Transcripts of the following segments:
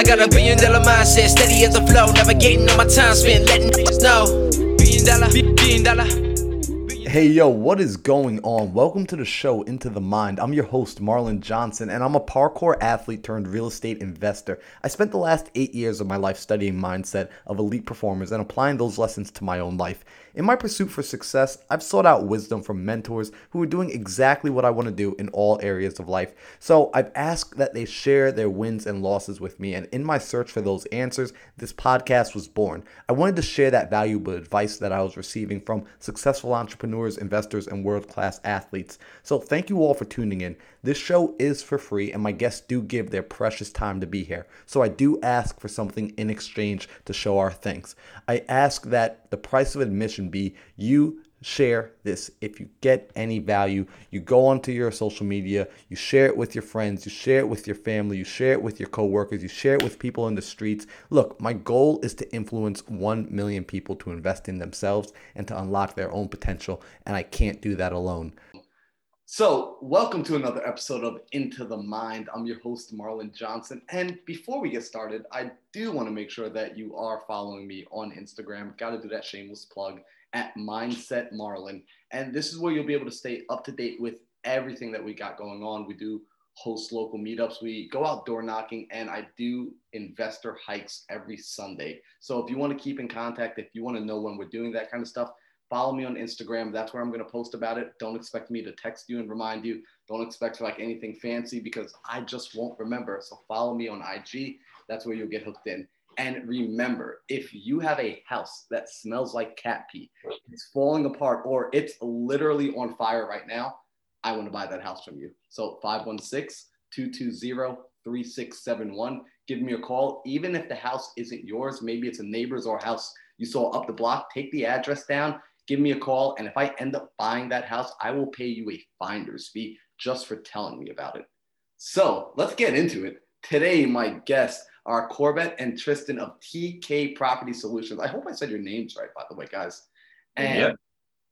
I got a billion dollar mindset, steady as a flow, navigating on my time spent, letting niggas know. Billion dollar, billion dollar. Hey yo, what is going on? Welcome to the show Into the Mind. I'm your host, Marlon Johnson, and I'm a parkour athlete turned real estate investor. I spent the last eight years of my life studying mindset of elite performers and applying those lessons to my own life. In my pursuit for success, I've sought out wisdom from mentors who are doing exactly what I want to do in all areas of life. So I've asked that they share their wins and losses with me, and in my search for those answers, this podcast was born. I wanted to share that valuable advice that I was receiving from successful entrepreneurs, investors, and world class athletes. So thank you all for tuning in. This show is for free, and my guests do give their precious time to be here. So I do ask for something in exchange to show our thanks. I ask that the price of admission be you share this. If you get any value, you go onto your social media, you share it with your friends, you share it with your family, you share it with your coworkers, you share it with people in the streets. Look, my goal is to influence 1 million people to invest in themselves and to unlock their own potential, and I can't do that alone. So, welcome to another episode of Into the Mind. I'm your host, Marlon Johnson. And before we get started, I do want to make sure that you are following me on Instagram. Got to do that shameless plug at Mindset Marlon. And this is where you'll be able to stay up to date with everything that we got going on. We do host local meetups, we go out door knocking, and I do investor hikes every Sunday. So, if you want to keep in contact, if you want to know when we're doing that kind of stuff, follow me on Instagram. That's where I'm going to post about it. Don't expect me to text you and remind you. Don't expect like anything fancy because I just won't remember. So follow me on IG. That's where you'll get hooked in. And remember, if you have a house that smells like cat pee, it's falling apart, or it's literally on fire right now, I want to buy that house from you. So 516 220 3671. Give me a call. Even if the house isn't yours, maybe it's a neighbor's or house you saw up the block, take the address down give me a call. And if I end up buying that house, I will pay you a finder's fee just for telling me about it. So let's get into it. Today, my guests are Corbett and Tristan of TK Property Solutions. I hope I said your names right, by the way, guys. And yep.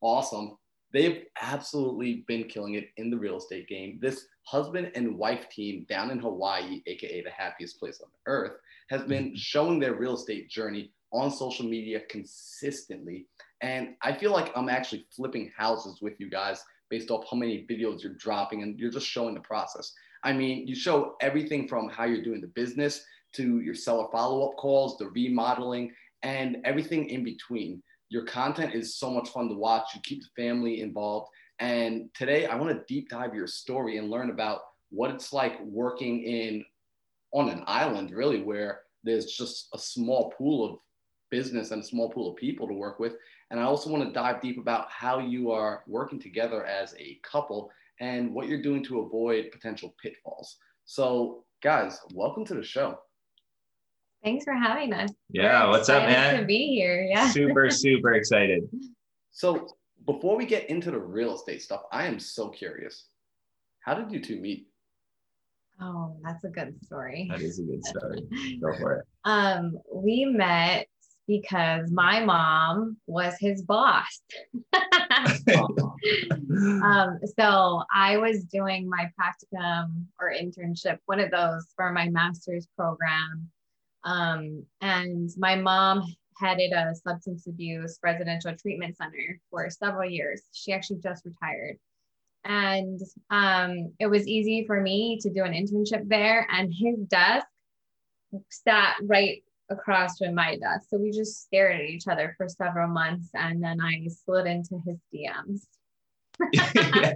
awesome. They've absolutely been killing it in the real estate game. This husband and wife team down in Hawaii, aka the happiest place on earth, has been mm-hmm. showing their real estate journey on social media consistently and I feel like I'm actually flipping houses with you guys based off how many videos you're dropping and you're just showing the process. I mean, you show everything from how you're doing the business to your seller follow up calls, the remodeling, and everything in between. Your content is so much fun to watch. You keep the family involved. And today I want to deep dive your story and learn about what it's like working in on an island, really, where there's just a small pool of business and a small pool of people to work with and I also want to dive deep about how you are working together as a couple and what you're doing to avoid potential pitfalls. So, guys, welcome to the show. Thanks for having us. Yeah, We're what's up, man? To be here. Yeah. Super, super excited. So, before we get into the real estate stuff, I am so curious. How did you two meet? Oh, that's a good story. That is a good story. Go for it. Um, we met because my mom was his boss. um, so I was doing my practicum or internship, one of those for my master's program. Um, and my mom headed a substance abuse residential treatment center for several years. She actually just retired. And um, it was easy for me to do an internship there. And his desk sat right across from my desk. So we just stared at each other for several months and then I slid into his DMs. yeah.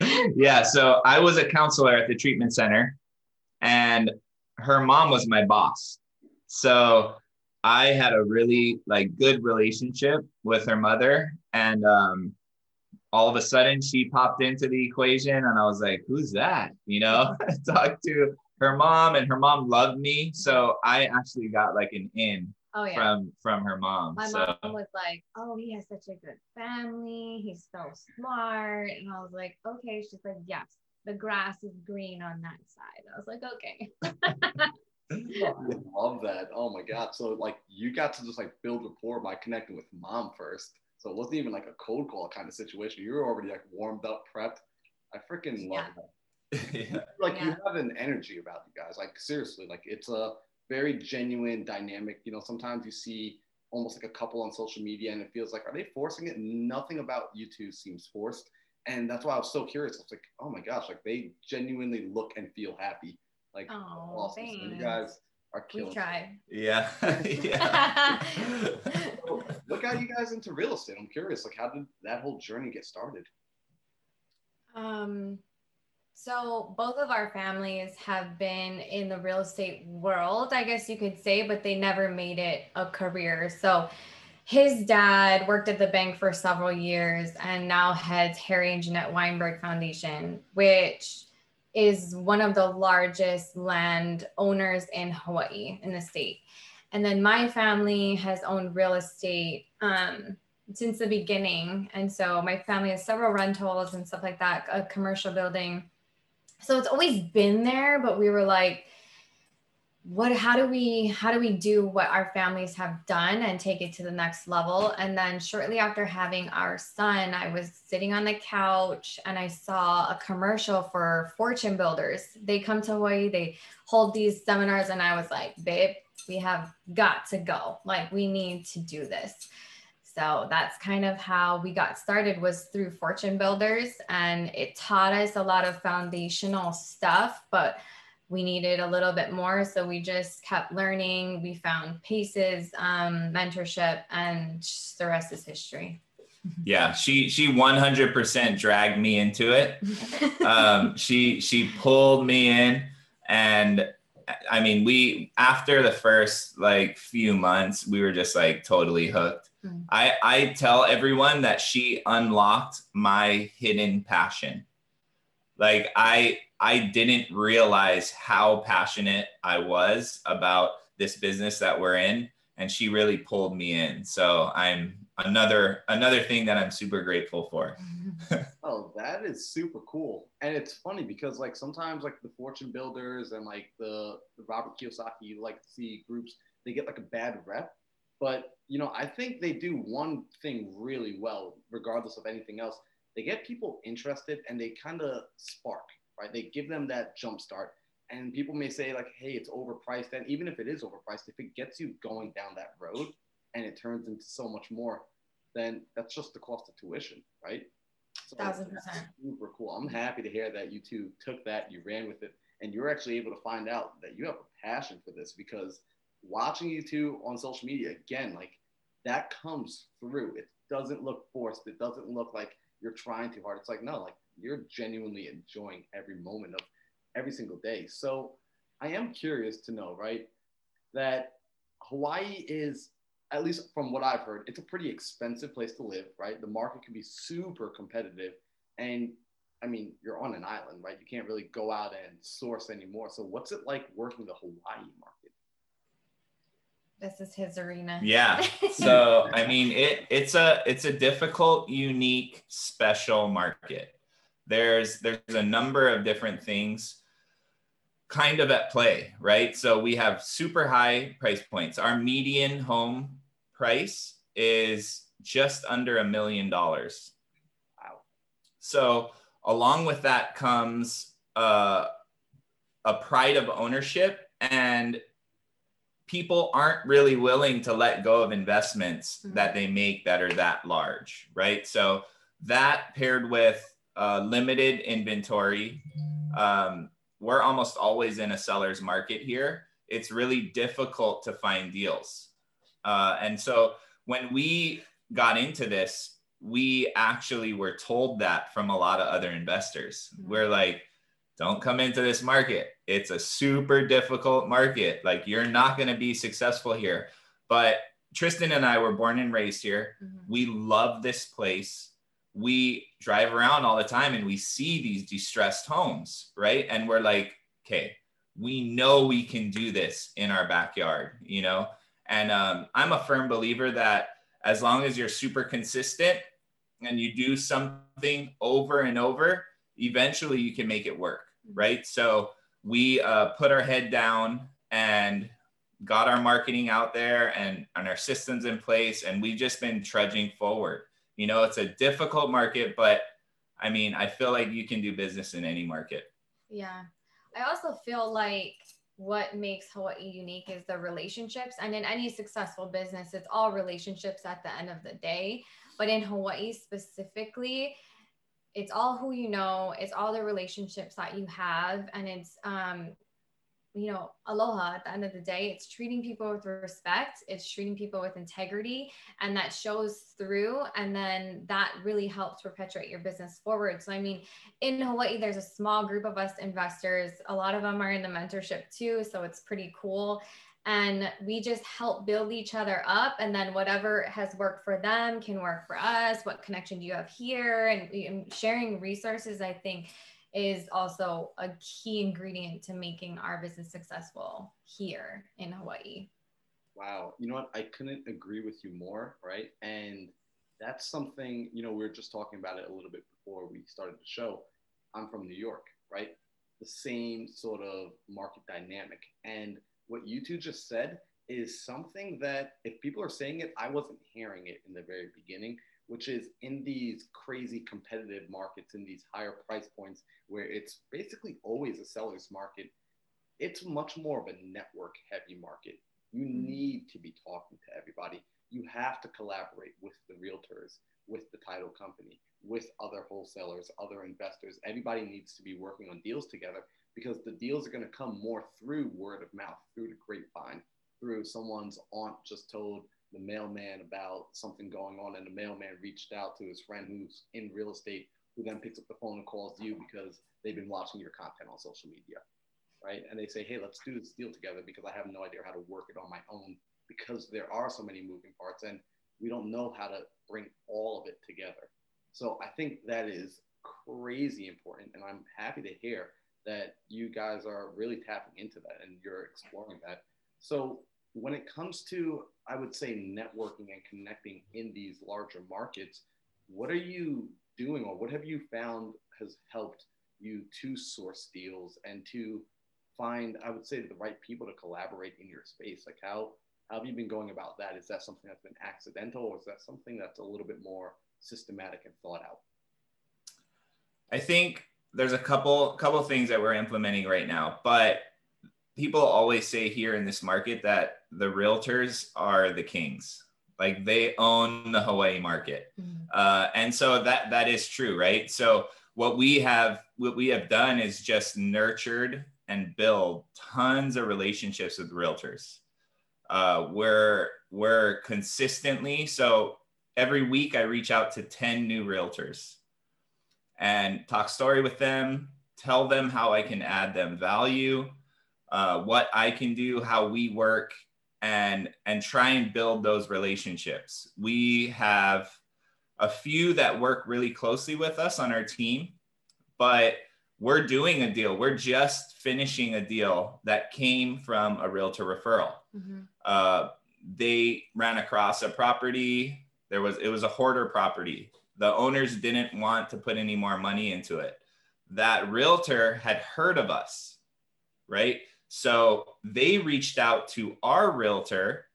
yeah. So I was a counselor at the treatment center and her mom was my boss. So I had a really like good relationship with her mother and um all of a sudden she popped into the equation and I was like, who's that? You know, talk to her mom and her mom loved me. So I actually got like an in oh, yeah. from from her mom. My so. mom was like, Oh, he has such a good family, he's so smart. And I was like, okay. She's like, Yes, the grass is green on that side. I was like, okay. I love that. Oh my God. So like you got to just like build rapport by connecting with mom first. So it wasn't even like a cold call kind of situation. You were already like warmed up, prepped. I freaking love yeah. that. Yeah. Like yeah. you have an energy about you guys. Like seriously, like it's a very genuine, dynamic. You know, sometimes you see almost like a couple on social media and it feels like, are they forcing it? Nothing about you two seems forced. And that's why I was so curious. I was like, oh my gosh, like they genuinely look and feel happy. Like, Oh, awesome. So you guys are killing We it. tried. Yeah. yeah. So, what got you guys into real estate? I'm curious. Like, how did that whole journey get started? Um, so both of our families have been in the real estate world, I guess you could say, but they never made it a career. So his dad worked at the bank for several years and now heads Harry and Jeanette Weinberg Foundation, which is one of the largest land owners in Hawaii in the state. And then my family has owned real estate um, since the beginning. And so my family has several rentals and stuff like that, a commercial building. So it's always been there, but we were like, what how do we how do we do what our families have done and take it to the next level? And then shortly after having our son i was sitting on the couch and i saw a commercial for fortune builders. They come to hawaii they hold these seminars and i was like babe we have got to go. Like we need to do this so that's kind of how we got started was through fortune builders and it taught us a lot of foundational stuff but we needed a little bit more so we just kept learning we found Pace's um, mentorship and the rest is history Yeah, she she 100% dragged me into it. Um, she she pulled me in, and I mean, we after the first like few months, we were just like totally hooked. Mm. I I tell everyone that she unlocked my hidden passion. Like I I didn't realize how passionate I was about this business that we're in, and she really pulled me in. So I'm another another thing that I'm super grateful for. Oh, that is super cool. And it's funny because like sometimes like the fortune builders and like the, the Robert Kiyosaki, like to see groups, they get like a bad rep. But you know, I think they do one thing really well, regardless of anything else. They get people interested and they kind of spark, right? They give them that jump start. And people may say, like, hey, it's overpriced. And even if it is overpriced, if it gets you going down that road and it turns into so much more, then that's just the cost of tuition, right? So Thousand percent. Super cool. I'm happy to hear that you two took that, you ran with it, and you're actually able to find out that you have a passion for this because watching you two on social media, again, like that comes through. It doesn't look forced. It doesn't look like you're trying too hard. It's like, no, like you're genuinely enjoying every moment of every single day. So I am curious to know, right, that Hawaii is, at least from what I've heard, it's a pretty expensive place to live, right? The market can be super competitive. And I mean, you're on an island, right? You can't really go out and source anymore. So what's it like working the Hawaii market? This is his arena Yeah. So I mean it it's a it's a difficult, unique, special market. There's there's a number of different things kind of at play, right? So we have super high price points. Our median home price is just under a million dollars. Wow. So along with that comes uh, a pride of ownership and people aren't really willing to let go of investments Mhm. that they make that are that large, right? So that paired with uh, limited inventory, um, we're almost always in a seller's market here. It's really difficult to find deals. Uh, and so when we got into this, we actually were told that from a lot of other investors. Mhm. We're like, don't come into this market. It's a super difficult market. Like, you're not going to be successful here. But Tristan and I were born and raised here. Mhm. We love this place. We drive around all the time and we see these distressed homes, right? And we're like, okay, we know we can do this in our backyard, you know? And um, I'm a firm believer that as long as you're super consistent and you do something over and over, eventually you can make it work, right? So we uh, put our head down and got our marketing out there and, and our systems in place, and we've just been trudging forward. You know, it's a difficult market, but I mean, I feel like you can do business in any market. Yeah. I also feel like what makes Hawaii unique is the relationships. And in any successful business, it's all relationships at the end of the day. But in Hawaii specifically, it's all who you know, it's all the relationships that you have, and it's um, you know, aloha at the end of the day. It's treating people with respect, it's treating people with integrity, and that shows through. And then that really helps perpetuate your business forward. So, I mean, in Hawaii, there's a small group of us investors. A lot of them are in the mentorship too. So, it's pretty cool. And we just help build each other up. And then whatever has worked for them can work for us. What connection do you have here? And, sharing resources, I think is also a key ingredient to making our business successful here in Hawaii. Wow. You know what? I couldn't agree with you more, right? And that's something, you know, we were just talking about it a little bit before we started the show. I'm from New York, right? The same sort of market dynamic. And what you two just said is something that if people are saying it, I wasn't hearing it in the very beginning which is in these crazy competitive markets, in these higher price points where it's basically always a seller's market, it's much more of a network heavy market. You mm-hmm. need to be talking to everybody. You have to collaborate with the realtors, with the title company, with other wholesalers, other investors. Everybody needs to be working on deals together because the deals are going to come more through word of mouth, through the grapevine, through someone's aunt just told the mailman about something going on, and the mailman reached out to his friend who's in real estate, who then picks up the phone and calls you because they've been watching your content on social media, right? And they say, hey, let's do this deal together because I have no idea how to work it on my own because there are so many moving parts and we don't know how to bring all of it together. So I think that is crazy important, and I'm happy to hear that you guys are really tapping into that and you're exploring that. So when it comes to, I would say, networking and connecting in these larger markets, what are you doing or what have you found has helped you to source deals and to find, I would say, the right people to collaborate in your space? Like, how, how have you been going about that? Is that something that's been accidental or is that something that's a little bit more systematic and thought out? I think there's a couple couple things that we're implementing right now, but people always say here in this market that the realtors are the kings. Like they own the hawaii market. Mm-hmm. uh, and so that that is true right? So what we have what we have done is just nurtured and build tons of relationships with realtors. Uh, we're we're consistently so every week i reach out to 10 new realtors and talk story with them tell them how i can add them value uh, what I can do, how we work, and and try and build those relationships. We have a few that work really closely with us on our team, but we're doing a deal. We're just finishing a deal that came from a realtor referral. Mm-hmm. Uh, they ran across a property. There was it was a hoarder property. The owners didn't want to put any more money into it. That realtor had heard of us, right? So they reached out to our realtor,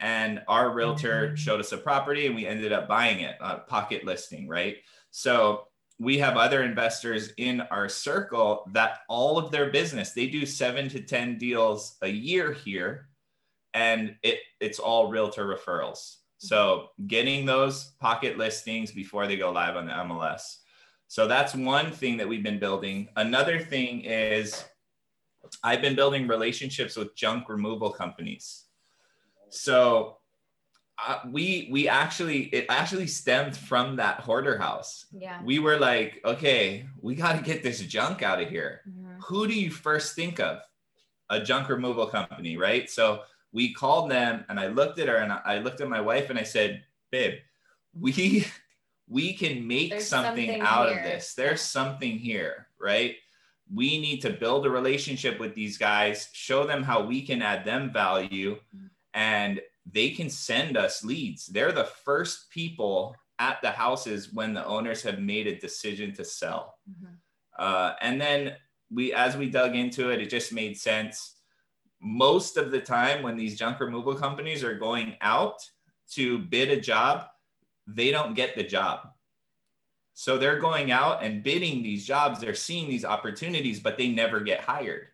and our realtor mm-hmm. showed us a property, and we ended up buying it, a pocket listing, right? So we have other investors in our circle that all of their business they do seven to ten deals a year here, and it it's all realtor referrals. So getting those pocket listings before they go live on the MLS. So that's one thing that we've been building. Another thing is I've been building relationships with junk removal companies. So uh, we we actually it actually stemmed from that hoarder house. Yeah. We were like, okay, we got to get this junk out of here. Mm-hmm. Who do you first think of? A junk removal company, right? So we called them and I looked at her and I looked at my wife and I said, babe, we we can make something, something, out of this. There's something here, right? we need to build a relationship with these guys, show them how we can add them value, and they can send us leads. They're the first people at the houses when the owners have made a decision to sell. Mm-hmm. Uh, and then we, as we dug into it, it just made sense. Most of the time, when these junk removal companies are going out to bid a job, they don't get the job so they're going out and bidding these jobs, they're seeing these opportunities, but they never get hired.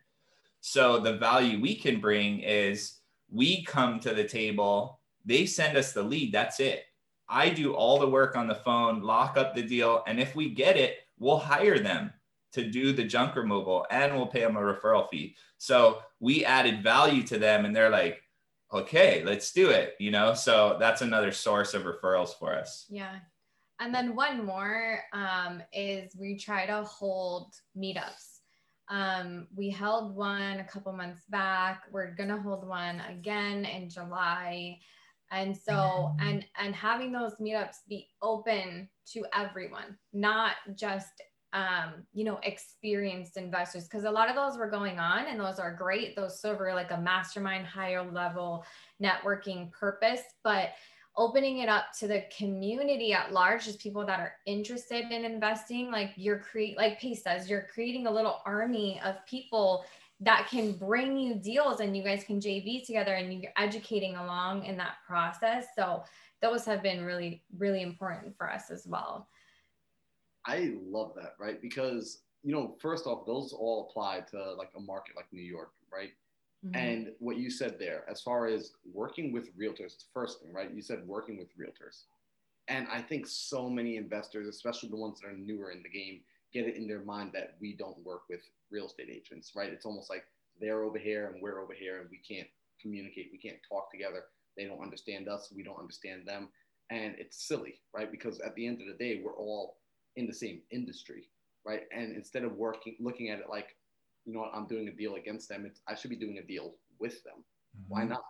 So the value we can bring is we come to the table, they send us the lead, that's it. I do all the work on the phone, lock up the deal, and if we get it, we'll hire them to do the junk removal and we'll pay them a referral fee. So we added value to them and they're like, okay, let's do it, you know? So that's another source of referrals for us. Yeah. And then one more um, is we try to hold meetups. Um, we held one a couple months back. We're gonna hold one again in July. And so and and having those meetups be open to everyone, not just um, you know, experienced investors, because a lot of those were going on and those are great. Those serve like a mastermind, higher level networking purpose. But opening it up to the community at large, just people that are interested in investing, like you're create like Pace says, you're creating a little army of people that can bring you deals and you guys can JV together and you're educating along in that process. So those have been really, really important for us as well. I love that, right? Because you know, first off, those all apply to like a market like New York, right? Mm-hmm. And what you said there, as far as working with realtors, first thing, right? You said working with realtors. And I think so many investors, especially the ones that are newer in the game, get it in their mind that we don't work with real estate agents, right? It's almost like they're over here and we're over here and we can't communicate, we can't talk together. They don't understand us, we don't understand them. And it's silly, right? Because at the end of the day, we're all in the same industry, right? And instead of working, looking at it like, you know what, I'm doing a deal against them, it's, I should be doing a deal with them. Mm-hmm. Why not?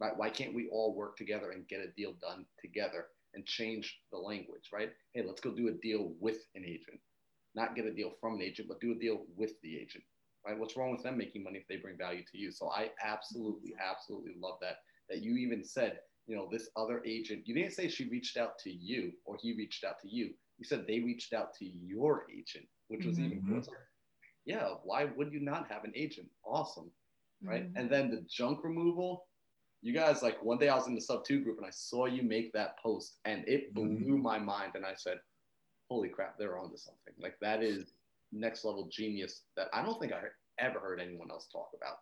Right? Why can't we all work together and get a deal done together and change the language, right? Hey, let's go do a deal with an agent, not get a deal from an agent, but do a deal with the agent, right? What's wrong with them making money if they bring value to you? So I absolutely, absolutely love that. That you even said, you know, this other agent, you didn't say she reached out to you or he reached out to you you said they reached out to your agent, which was mm-hmm. even closer. Yeah, why would you not have an agent? Awesome. Right. Mm-hmm. And then the junk removal, you guys, like one day I was in the SubTo group and I saw you make that post and it blew mm-hmm. my mind. And I said, holy crap, they're onto something. Like that is next level genius that I don't think I ever heard anyone else talk about.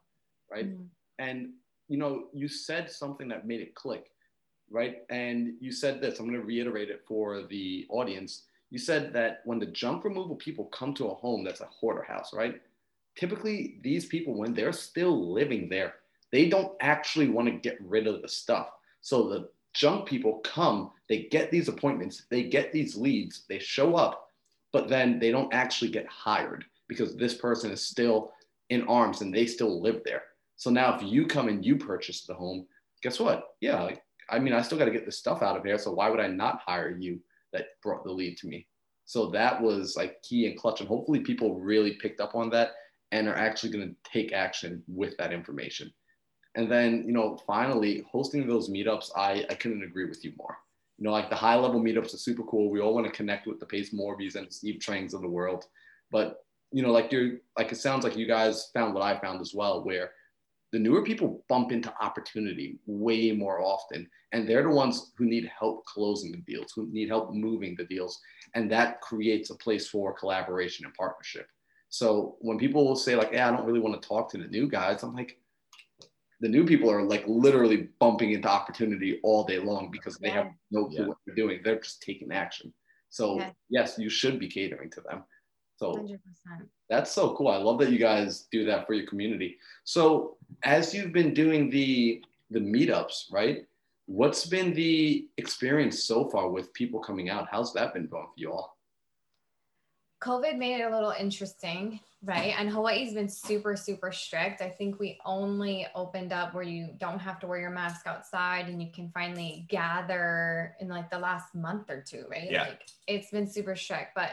Right. Mm-hmm. And, you know, you said something that made it click right? And you said this, I'm going to reiterate it for the audience. You said that when the junk removal people come to a home that's a hoarder house, right? Typically, these people, when they're still living there, they don't actually want to get rid of the stuff. So the junk people come, they get these appointments, they get these leads, they show up, but then they don't actually get hired because this person is still in arms and they still live there. So now if you come and you purchase the home, guess what? Yeah, like I mean, I still got to get this stuff out of here. So why would I not hire you that brought the lead to me? So that was like key and clutch. And hopefully people really picked up on that and are actually going to take action with that information. And then, you know, finally hosting those meetups, I, I couldn't agree with you more. You know, like the high level meetups are super cool. We all want to connect with the Pace Morbys and Steve Trangs of the world. But, you know, like you're like it sounds like you guys found what I found as well, where the newer people bump into opportunity way more often and they're the ones who need help closing the deals who need help moving the deals and that creates a place for collaboration and partnership. So when people will say like yeah i don't really want to talk to the new guys i'm like the new people are like literally bumping into opportunity all day long because they have no clue yeah. what they're doing. They're just taking action. So yeah. yes you should be catering to them so 100%. that's so cool. I love that you guys do that for your community. So as you've been doing the the meetups, right? What's been the experience so far with people coming out? How's that been going for you all? COVID made it a little interesting, right? And Hawaii's been super, super strict. I think we only opened up where you don't have to wear your mask outside and you can finally gather in like the last month or two, right? Yeah. Like it's been super strict, but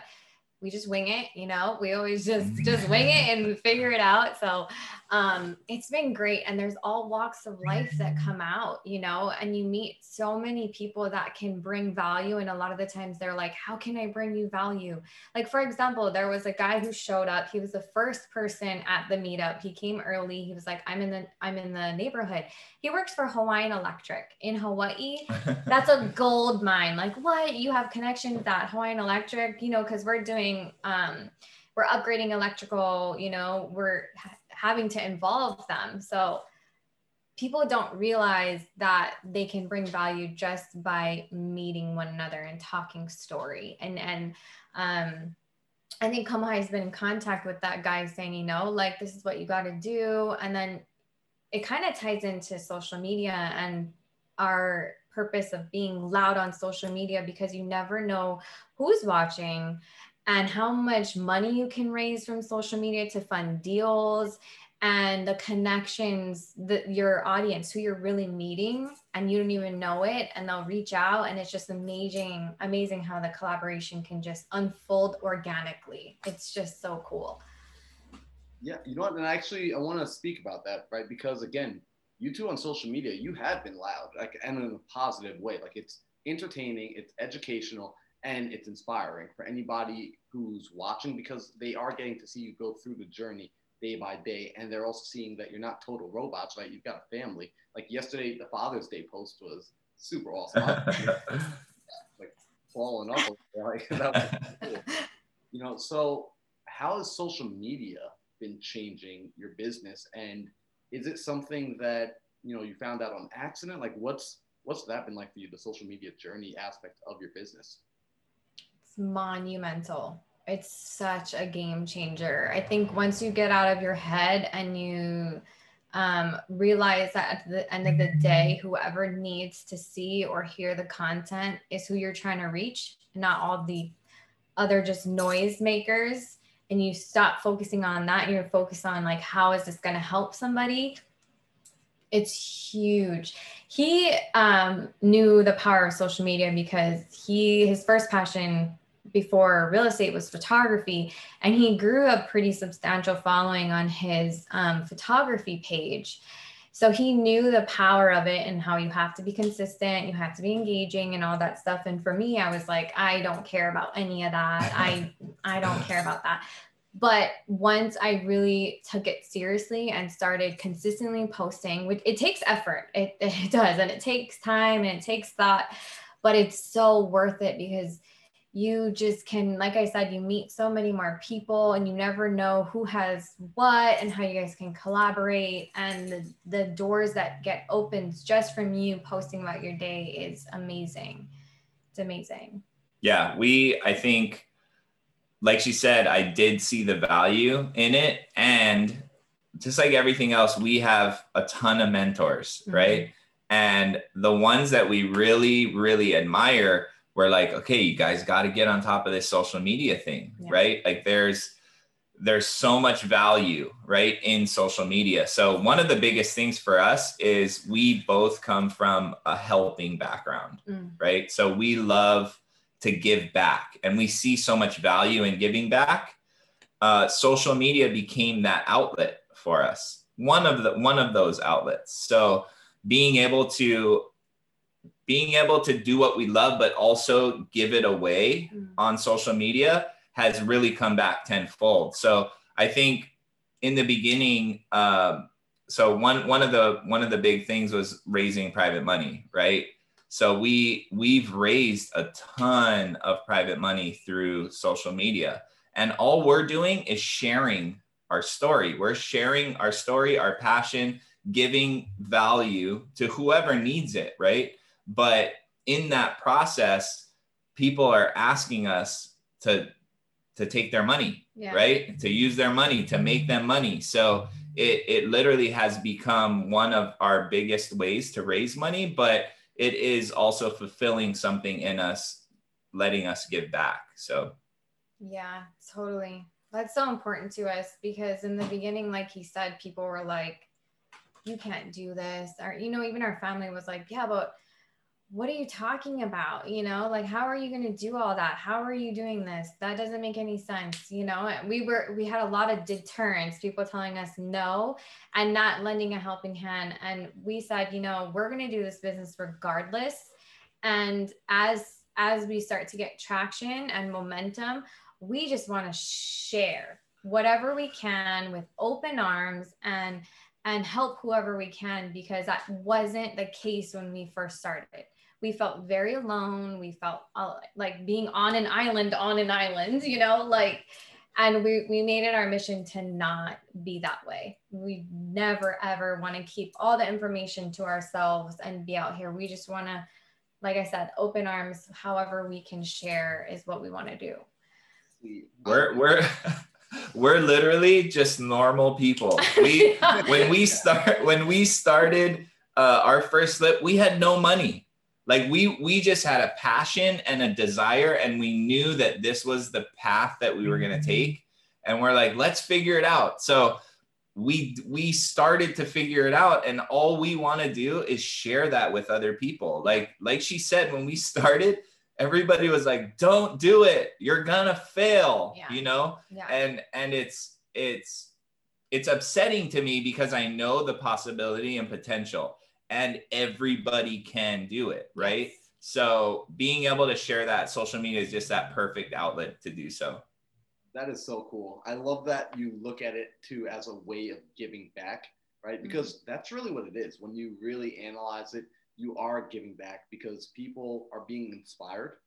we just wing it you know? We always just just wing it and figure it out. So um it's been great. And there's all walks of life that come out you know? And you meet so many people that can bring value. And a lot of the times they're like how can i bring you value? Like for example there was a guy who showed up. He was the first person at the meetup. He came early. He was like i'm in the i'm in the neighborhood. He works for hawaiian electric in hawaii. That's a gold mine. Like what? You have connections at hawaiian electric? You know because we're doing um, we're upgrading electrical you know we're having to involve them. So people don't realize that they can bring value just by meeting one another and talking story. And and um I think Kamahai has been in contact with that guy saying, you know, like this is what you got to do. And then it kind of ties into social media and our purpose of being loud on social media because you never know who's watching and how much money you can raise from social media to fund deals and the connections that your audience who you're really meeting and you don't even know it and they'll reach out and it's just amazing amazing how the collaboration can just unfold organically. It's just so cool. Yeah you know what? And actually i want to speak about that right? Because again you two on social media you have been loud like and in a positive way. Like it's entertaining it's educational and it's inspiring for anybody who's watching because they are getting to see you go through the journey day by day. And they're also seeing that you're not total robots right? You've got a family. Like yesterday the father's day post was super awesome. Like falling up like cool. you know so how has social media been changing your business? And is it something that you know you found out on accident? Like what's what's that been like for you the social media journey aspect of your business monumental it's such a game changer. I think once you get out of your head and you um, realize that at the end of the day, whoever needs to see or hear the content is who you're trying to reach, not all the other just noise makers. And you stop focusing on that. You're focused on like, how is this going to help somebody? It's huge. He um, knew the power of social media because he his first passion before real estate was photography and he grew a pretty substantial following on his um, photography page. So he knew the power of it and how you have to be consistent you have to be engaging and all that stuff. And for me i was like i don't care about any of that. I i don't care about that. But once i really took it seriously and started consistently posting which it takes effort. It, it does and it takes time and it takes thought but it's so worth it because you just can like i said you meet so many more people and you never know who has what and how you guys can collaborate. And the, the doors that get opened just from you posting about your day is amazing. It's amazing. Yeah we i think like she said i did see the value in it. And just like everything else we have a ton of mentors mm-hmm. right? And the ones that we really really admire we're like, okay, you guys got to get on top of this social media thing, yeah. right? Like there's there's so much value, right, in social media. So one of the biggest things for us is we both come from a helping background, mm. right? So we love to give back, and we see so much value in giving back. Uh, social media became that outlet for us. One of the one of those outlets. So being able to being able to do what we love, but also give it away mm. on social media has really come back tenfold. So I think in the beginning, um, so one one of the one of the big things was raising private money, right? So we we've raised a ton of private money through social media, and all we're doing is sharing our story. We're sharing our story, our passion, giving value to whoever needs it, right? But in that process, people are asking us to to take their money, yeah. right? To use their money, to make them money. So it, it literally has become one of our biggest ways to raise money, but it is also fulfilling something in us, letting us give back. So, yeah, totally. That's so important to us because in the beginning, like he said, people were like, you can't do this. Or, you know, even our family was like, yeah, but what are you talking about? You know, like, how are you going to do all that? How are you doing this? That doesn't make any sense. You know, we were, we had a lot of deterrence, people telling us no and not lending a helping hand. And we said, you know, we're going to do this business regardless. And as, as we start to get traction and momentum, we just want to share whatever we can with open arms and and help whoever we can because that wasn't the case when we first started we felt very alone. We felt uh, like being on an island on an island you know like and we we made it our mission to not be that way. We never ever want to keep all the information to ourselves and be out here. We just want to like i said open arms however we can share is what we want to do. We're we're we're literally just normal people. We when we start when we started uh, our first flip we had no money like we we just had a passion and a desire and we knew that this was the path that we were going to mm-hmm. take and we're like let's figure it out so we we started to figure it out and all we want to do is share that with other people like like she said when we started everybody was like don't do it you're gonna fail yeah. you know yeah. and and it's it's it's upsetting to me because i know the possibility and potential and everybody can do it, right? Yes. So being able to share that social media is just that perfect outlet to do so. That is so cool. I love that you look at it too as a way of giving back, right? Mm-hmm. Because mm-hmm. that's really what it is. When you really analyze it, you are giving back because people are being inspired,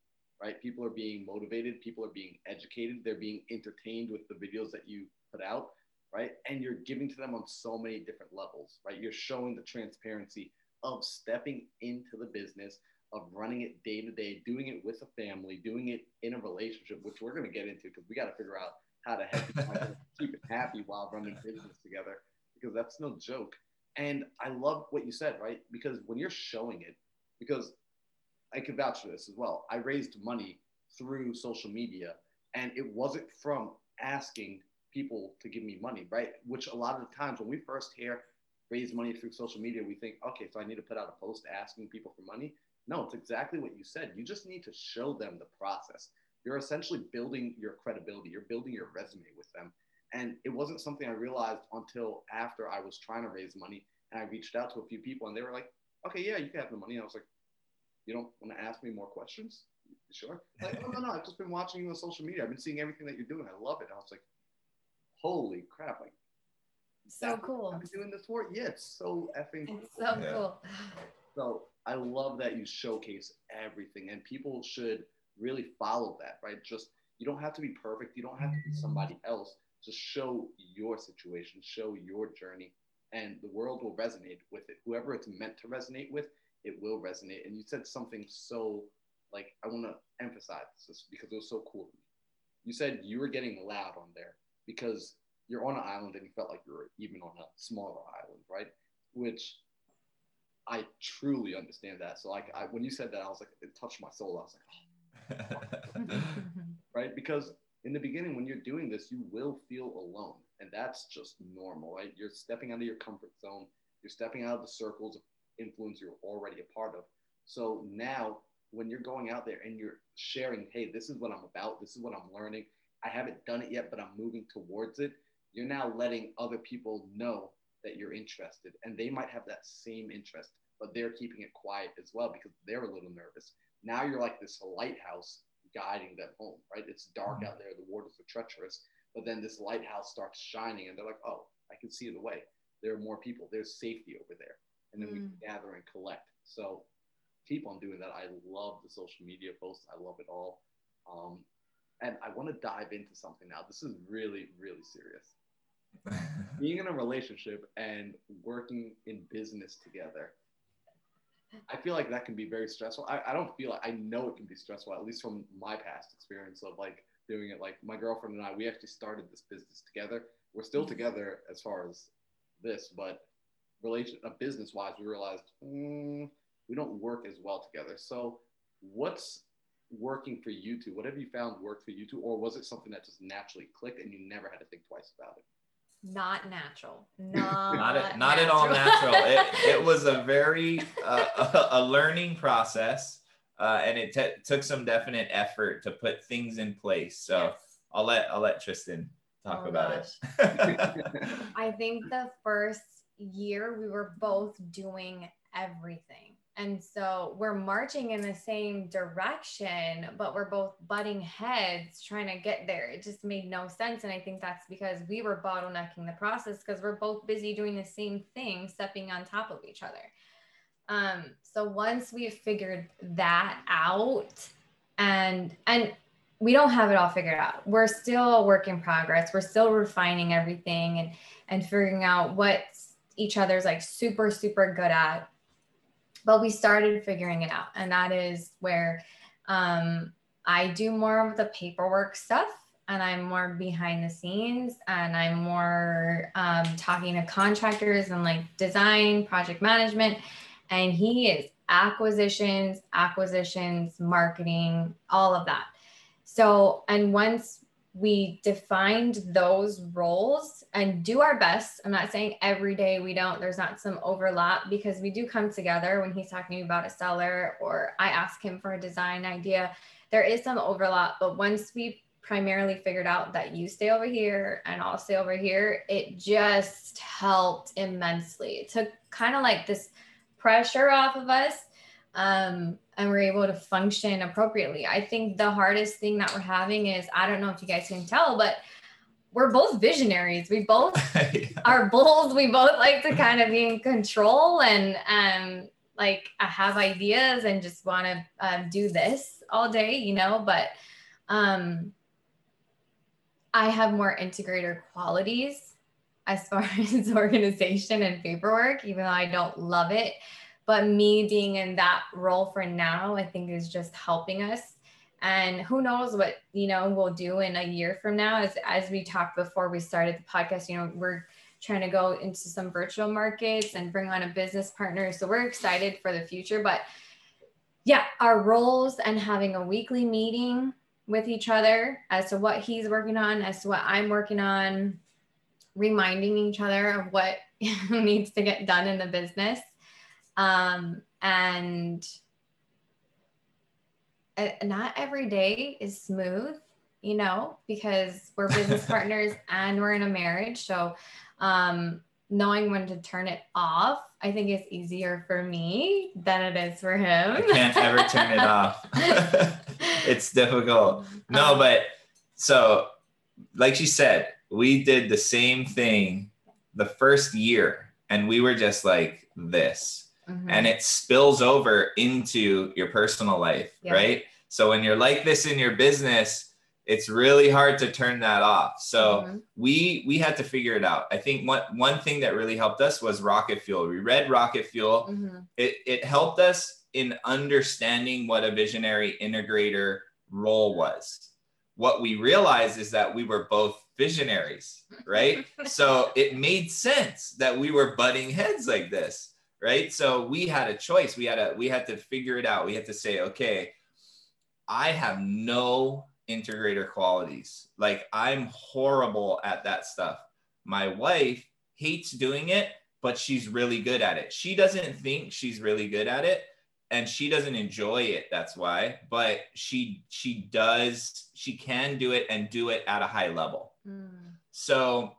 right? People are being motivated, people are being educated, they're being entertained with the videos that you put out right? And you're giving to them on so many different levels, right? You're showing the transparency of stepping into the business, of running it day to day, doing it with a family, doing it in a relationship, which we're going to get into because we got to figure out how to keep it happy while running business together because that's no joke. And I love what you said, right? Because when you're showing it, because I can vouch for this as well. I raised money through social media and it wasn't from asking people to give me money, right? Which a lot of the times when we first hear raise money through social media, we think, okay, so I need to put out a post asking people for money. No, it's exactly what you said. You just need to show them the process. You're essentially building your credibility, you're building your resume with them. And it wasn't something I realized until after I was trying to raise money and I reached out to a few people and they were like, okay, yeah, you can have the money. And I was like, you don't want to ask me more questions? sure? Like, oh, no, no, I've just been watching you on social media. I've been seeing everything that you're doing. I love it. And I was like, holy crap, like so cool. I've been doing this for yeah, it's so effing cool. It's so yeah. cool. So I love that you showcase everything and people should really follow that, right? Just you don't have to be perfect, you don't have to be mm-hmm. somebody else. Just show your situation, show your journey, and the world will resonate with it. Whoever it's meant to resonate with, it will resonate. And you said something so like I want to emphasize this because it was so cool. You said you were getting loud on there because you're on an island and you felt like you were even on a smaller island, right? Which I truly understand that. So like I, when you said that, I was like, it touched my soul. I was like, oh, right? Because in the beginning, when you're doing this, you will feel alone, and that's just normal, right? You're stepping out of your comfort zone. You're stepping out of the circles of influence you're already a part of. So now, when you're going out there and you're sharing, hey, this is what I'm about. This is what I'm learning I haven't done it yet, but I'm moving towards it. You're now letting other people know that you're interested, and they might have that same interest, but they're keeping it quiet as well because they're a little nervous. Now you're like this lighthouse guiding them home, right? It's dark mm-hmm. out there, the waters are treacherous, but then this lighthouse starts shining, and they're like, oh, I can see the way. There are more people. There's safety over there, and then mm. we gather and collect. So keep on doing that. I love the social media posts. I love it all. Um, and I want to dive into something now. This is really, really serious. Being in a relationship and working in business together, I feel like that can be very stressful. I, I don't feel like I know it can be stressful, at least from my past experience of like doing it. Like my girlfriend and I, we actually started this business together. We're still mm-hmm. together as far as this, but relation, uh, business wise, we realized mm, we don't work as well together. So, what's working for you two? What have you found worked for you two? Or was it something that just naturally clicked and you never had to think twice about it? Not natural. Not, not, a, not at all natural. it, it was a very, uh, a, a learning process. Uh, and it t- took some definite effort to put things in place. So yes. I'll let, I'll let Tristan talk oh about gosh. it. I think the first year we were both doing everything and so we're marching in the same direction, but we're both butting heads trying to get there. It just made no sense. And I think that's because we were bottlenecking the process because we're both busy doing the same thing, stepping on top of each other. Um, so once we figured that out, and and we don't have it all figured out. We're still a work in progress. We're still refining everything and and figuring out what each other's like super super good at. But we started figuring it out, and that is where um, I do more of the paperwork stuff, and I'm more behind the scenes, and I'm more um, talking to contractors and like design, project management, and he is acquisitions, acquisitions, marketing, all of that. So, and once we defined those roles and do our best, I'm not saying every day we don't, there's not some overlap because we do come together when he's talking about a seller or I ask him for a design idea. There is some overlap, but once we primarily figured out that you stay over here and I'll stay over here, it just helped immensely. It took kind of like this pressure off of us um, and we're able to function appropriately. I think the hardest thing that we're having is I don't know if you guys can tell, but we're both visionaries. We both yeah. are bold. We both like to kind of be in control and um, like I have ideas and just want to uh, do this all day, you know. But um, I have more integrator qualities as far as organization and paperwork, even though I don't love it but me being in that role for now i think is just helping us. And who knows what you know we'll do in a year from now. As as we talked before we started the podcast you know we're trying to go into some virtual markets and bring on a business partner. So we're excited for the future. But yeah our roles and having a weekly meeting with each other as to what he's working on as to what i'm working on reminding each other of what needs to get done in the business um, and uh, not every day is smooth, you know, because we're business partners and we're in a marriage. So, um, knowing when to turn it off, I think is easier for me than it is for him. I can't ever turn it off. it's difficult. No, um, but so, like she said, we did the same thing the first year, and we were just like this mm-hmm. and it spills over into your personal life, yeah. right? So when you're like this in your business, it's really hard to turn that off. So mm-hmm. we we had to figure it out. I think one one thing that really helped us was Rocket Fuel. We read Rocket Fuel. Mm-hmm. It it helped us in understanding what a visionary integrator role was. What we realized is that we were both visionaries, right? so it made sense that we were butting heads like this right? So we had a choice. We had a we had to figure it out. We had to say okay i have no integrator qualities. Like i'm horrible at that stuff. My wife hates doing it but she's really good at it. She doesn't think she's really good at it and she doesn't enjoy it that's why but she she does she can do it and do it at a high level. Mm. so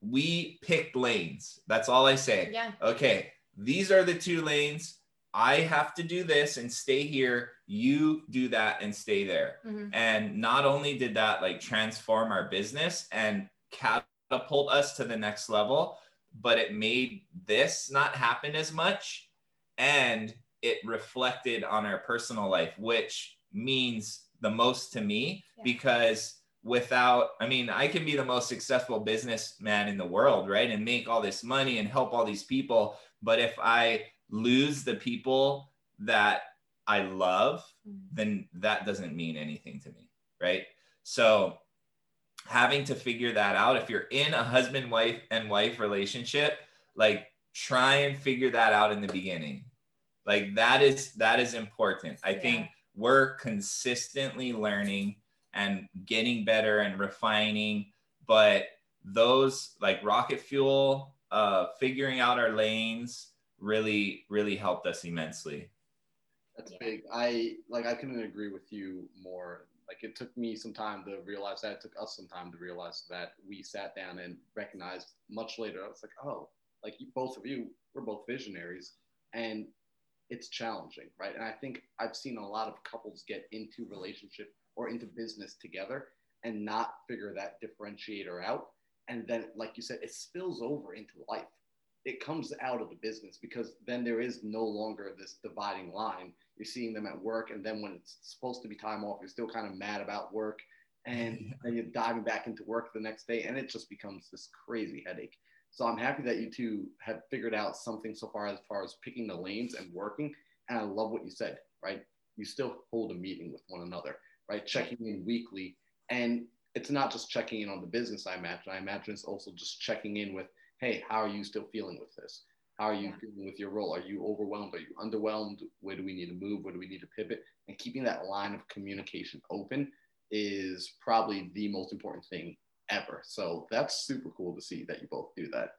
we picked lanes. That's all i say. Yeah. Okay these are the two lanes. I have to do this and stay here. You do that and stay there. Mm-hmm. And not only did that like transform our business and catapult us to the next level, but it made this not happen as much. And it reflected on our personal life, which means the most to me yeah. because without i mean i can be the most successful businessman in the world right and make all this money and help all these people but if I lose the people that I love, mm-hmm. then that doesn't mean anything to me. Right. So having to figure that out, if you're in a husband, wife, and wife relationship, like try and figure that out in the beginning. Like that is that is important. I yeah. think we're consistently learning and getting better and refining, but those like rocket fuel uh, figuring out our lanes really, really helped us immensely. That's yeah. big. I like. I couldn't agree with you more. Like it took me some time to realize that. It took us some time to realize that. We sat down and recognized much later. I was like, oh, like both of you, we're both visionaries, and it's challenging, right? And I think I've seen a lot of couples get into relationship or into business together and not figure that differentiator out and then like you said it spills over into life it comes out of the business because then there is no longer this dividing line. You're seeing them at work, and then when it's supposed to be time off, you're still kind of mad about work, and then you're diving back into work the next day, and it just becomes this crazy headache. So I'm happy that you two have figured out something so far as far as picking the lanes and working. And I love what you said, right? You still hold a meeting with one another, right? Checking in weekly. And it's not just checking in on the business, I imagine. I imagine it's also just checking in with, hey, how are you still feeling with this? How are you yeah. feeling with your role? Are you overwhelmed? Are you underwhelmed? Where do we need to move? Where do we need to pivot? And keeping that line of communication open is probably the most important thing ever. So that's super cool to see that you both do that.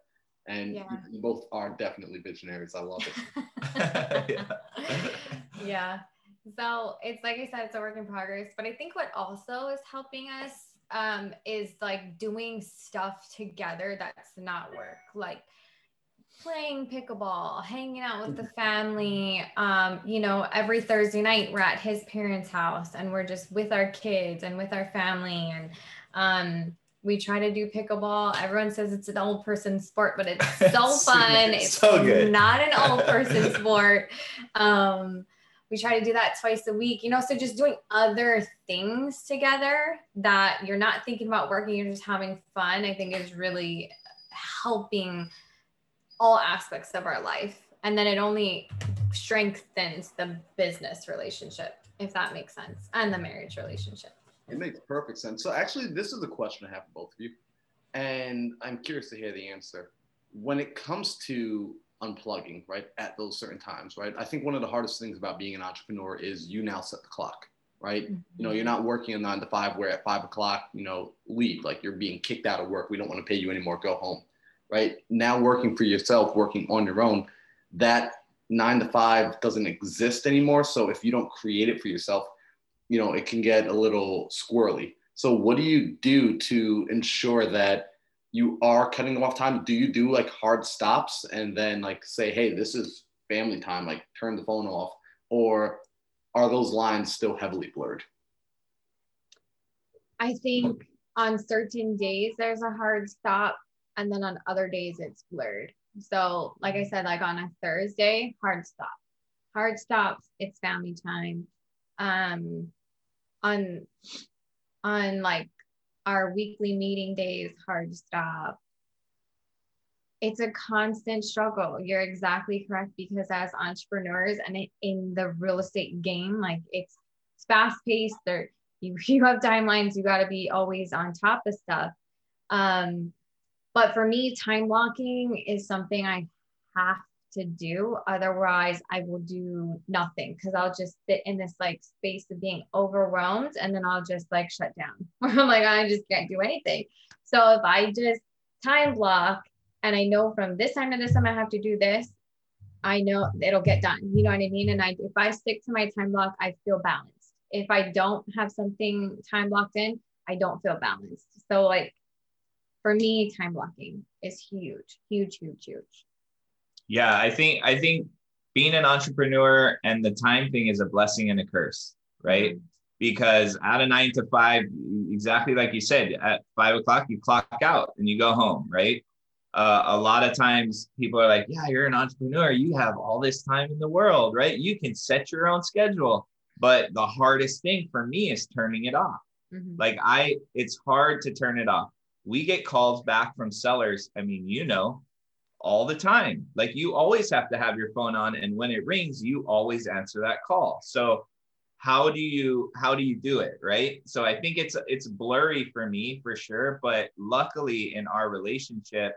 And yeah. you, both are definitely visionaries. I love it. yeah. yeah. So it's like I said, it's a work in progress. But I think what also is helping us um, is like doing stuff together that's not work. Like playing pickleball, hanging out with the family. Um, you know, every Thursday night we're at his parents' house and we're just with our kids and with our family. And um, we try to do pickleball. Everyone says it's an old person sport, but it's so fun. it's so good. not an old person sport. Um, we try to do that twice a week, you know, so just doing other things together that you're not thinking about working, you're just having fun, I think is really helping all aspects of our life. And then it only strengthens the business relationship, if that makes sense, and the marriage relationship. It makes perfect sense. So actually, this is a question I have for both of you, and I'm curious to hear the answer. When it comes to unplugging, right, at those certain times, right, I think one of the hardest things about being an entrepreneur is you now set the clock, right? Mm-hmm. You know, you're not working a nine to five where at five o'clock, you know, leave, like you're being kicked out of work. We don't want to pay you anymore. Go home, right? Now working for yourself, working on your own, that nine to five doesn't exist anymore. So if you don't create it for yourself, you know, it can get a little squirrely. So what do you do to ensure that you are cutting them off time? Do you do like hard stops and then like say, hey, this is family time, like turn the phone off? Or are those lines still heavily blurred? I think on certain days there's a hard stop, and then on other days it's blurred. So, like I said, like on a Thursday, hard stop. Hard stops, it's family time. Um, on on like our weekly meeting days hard stop. It's a constant struggle. You're exactly correct because as entrepreneurs and in the real estate game like it's fast paced. There you, you have timelines. You got to be always on top of stuff. Um but for me time blocking is something i have to do. Otherwise, I will do nothing because I'll just sit in this like space of being overwhelmed and then I'll just like shut down. I'm like, I just can't do anything. So if I just time block and I know from this time to this time I have to do this, I know it'll get done. You know what I mean? And I if I stick to my time block, I feel balanced. If I don't have something time blocked in, I don't feel balanced. So like for me, time blocking is huge, huge, huge, huge yeah i think i think being an entrepreneur and the time thing is a blessing and a curse right? Because out of nine to five exactly like you said at five o'clock you clock out and you go home right? Uh, a lot of times people are like yeah you're an entrepreneur. You have all this time in the world right? You can set your own schedule. But the hardest thing for me is turning it off. Mm-hmm. like i it's hard to turn it off. We get calls back from sellers. I mean you know all the time. Like you always have to have your phone on and when it rings, you always answer that call. So how do you how do you do it, right? So I think it's it's blurry for me for sure, but luckily in our relationship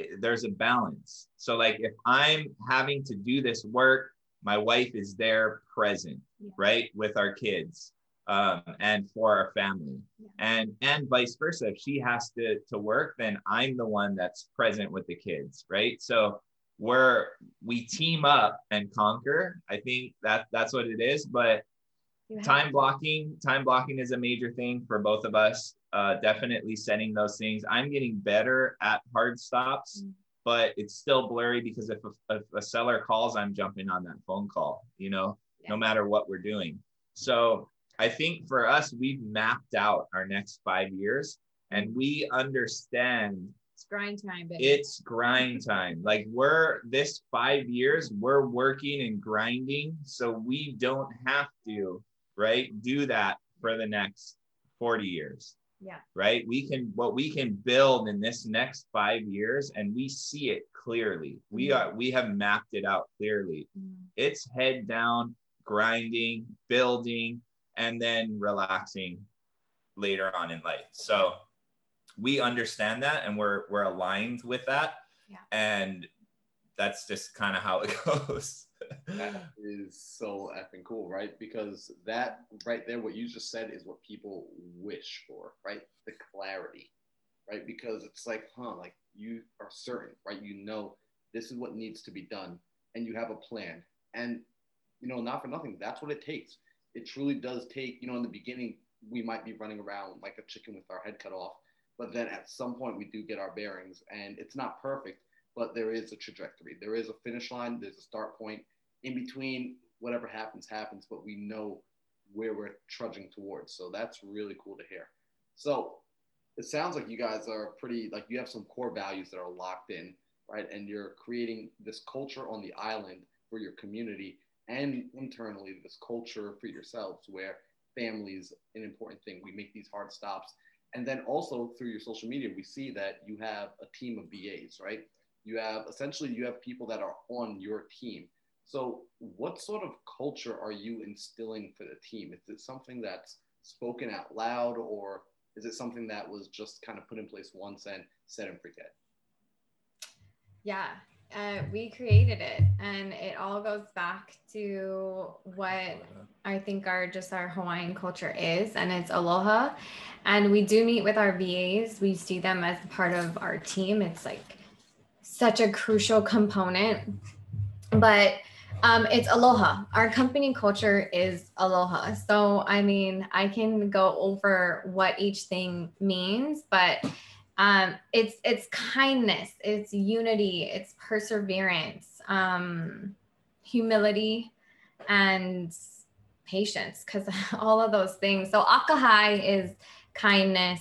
eh, there's a balance. So like if I'm having to do this work, my wife is there present, yeah. right? With our kids um, and for our family yeah. and and vice versa if she has to to work then i'm the one that's present with the kids right so we're we team up and conquer i think that that's what it is but time blocking time blocking is a major thing for both of us uh, definitely setting those things i'm getting better at hard stops mm-hmm. but it's still blurry because if a, if a seller calls i'm jumping on that phone call you know yeah. no matter what we're doing so I think for us, we've mapped out our next five years and we understand It's grind time, baby. It's grind time. Like we're this five years, we're working and grinding, so we don't have to, right? Do that for the next 40 years. Yeah. Right. We can what we can build in this next five years, and we see it clearly. We Mhm. are we have mapped it out clearly. Mm. It's head down, grinding, building, and then relaxing later on in life. So we understand that and we're we're aligned with that. Yeah. And that's just kind of how it goes. That is so effing cool, right? Because that right there, what you just said is what people wish for, right? The clarity, right? Because it's like, huh, like you are certain, right? You know, this is what needs to be done, and you have a plan. And, you know, not for nothing, that's what it takes. It truly does take, you know, in the beginning, we might be running around like a chicken with our head cut off. But then at some point, we do get our bearings, and it's not perfect, but there is a trajectory. There is a finish line, there's a start point in between whatever happens happens but we know where we're trudging towards so that's really cool to hear so it sounds like you guys are pretty like you have some core values that are locked in right and you're creating this culture on the island for your community and internally this culture for yourselves where family is an important thing. We make these hard stops. And then also through your social media we see that you have a team of vas right? You have essentially you have people that are on your team. So, what sort of culture are you instilling for the team? Is it something that's spoken out loud, or is it something that was just kind of put in place once and set and forget? Yeah, uh, we created it, and it all goes back to what I think our just our Hawaiian culture is, and it's aloha. And we do meet with our VAs. We see them as part of our team. It's like such a crucial component, but um, it's aloha. Our company culture is aloha. So, I mean, I can go over what each thing means, but um, it's it's kindness, it's unity, it's perseverance, um, humility, and patience. Because all of those things. So, akahai is kindness.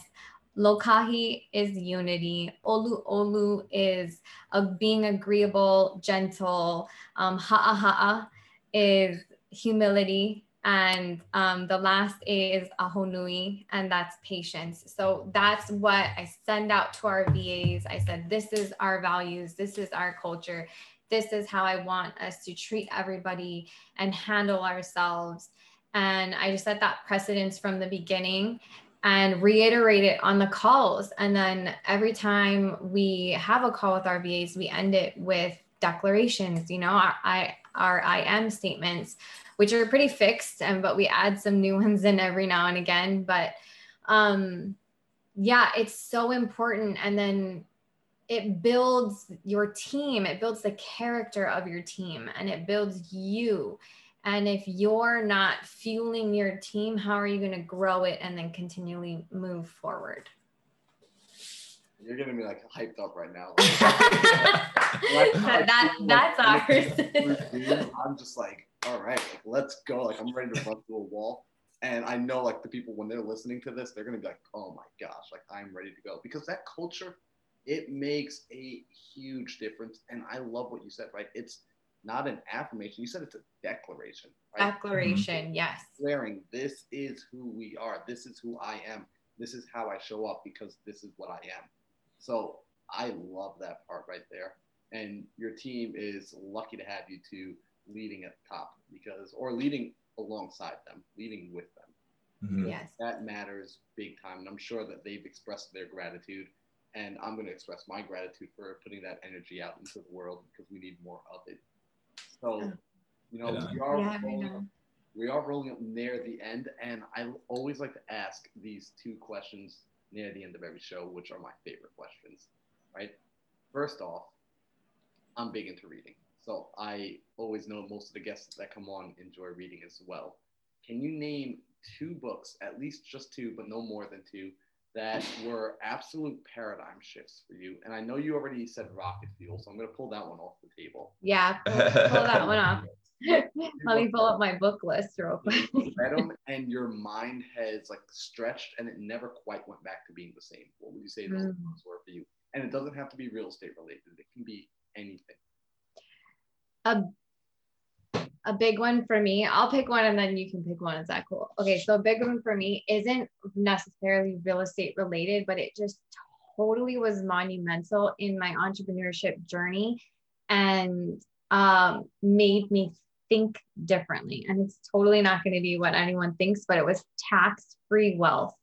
Lokahi is unity. Olu olu is uh, being agreeable, gentle. Um, ha'a is humility. And um, the last is ahonui, and that's patience. So that's what I send out to our VAs. I said, this is our values, this is our culture, this is how I want us to treat everybody and handle ourselves. And I just set that precedence from the beginning and reiterate it on the calls. And then every time we have a call with our VAs, we end it with declarations, you know, our, I, our I am statements, which are pretty fixed, and but we add some new ones in every now and again. But um, yeah, it's so important. And then it builds your team, it builds the character of your team, and it builds you. And if you're not fueling your team, how are you going to grow it and then continually move forward? You're getting me like hyped up right now. that, that's ours. I'm just like, all right, like, let's go. Like I'm ready to run through a wall. And I know like the people when they're listening to this, they're gonna be like, oh my gosh, like I'm ready to go. Because that culture, it makes a huge difference. And I love what you said, right? It's not an affirmation. You said it's a declaration. Right? Declaration, mm-hmm. yes. Swearing, this is who we are. This is who I am. This is how I show up because this is what I am. So I love that part right there. And your team is lucky to have you two leading at the top because, or leading alongside them, leading with them. Mhm. Yes. That matters big time. And I'm sure that they've expressed their gratitude. And I'm going to express my gratitude for putting that energy out into the world because we need more of it. So, you know, Yeah. we are Yeah, rolling know. we are rolling up near the end, and I always like to ask these two questions near the end of every show, which are my favorite questions. Right? First off, I'm big into reading, so I always know most of the guests that come on enjoy reading as well. Can you name two books, at least just two, but no more than two, that were absolute paradigm shifts for you? And I know you already said rocket fuel, so I'm going to pull that one off the table. Yeah, pull, pull that one off. Let me pull up my book list real quick. read them and your mind has like stretched and it never quite went back to being the same. What would you say those Mm. books were for you? And it doesn't have to be real estate related. It can be anything. A a big one for me. I'll pick one and then you can pick one. Is that cool? Okay, so a big one for me isn't necessarily real estate related, but it just totally was monumental in my entrepreneurship journey and um, made me think differently. And it's totally not going to be what anyone thinks, but it was tax free wealth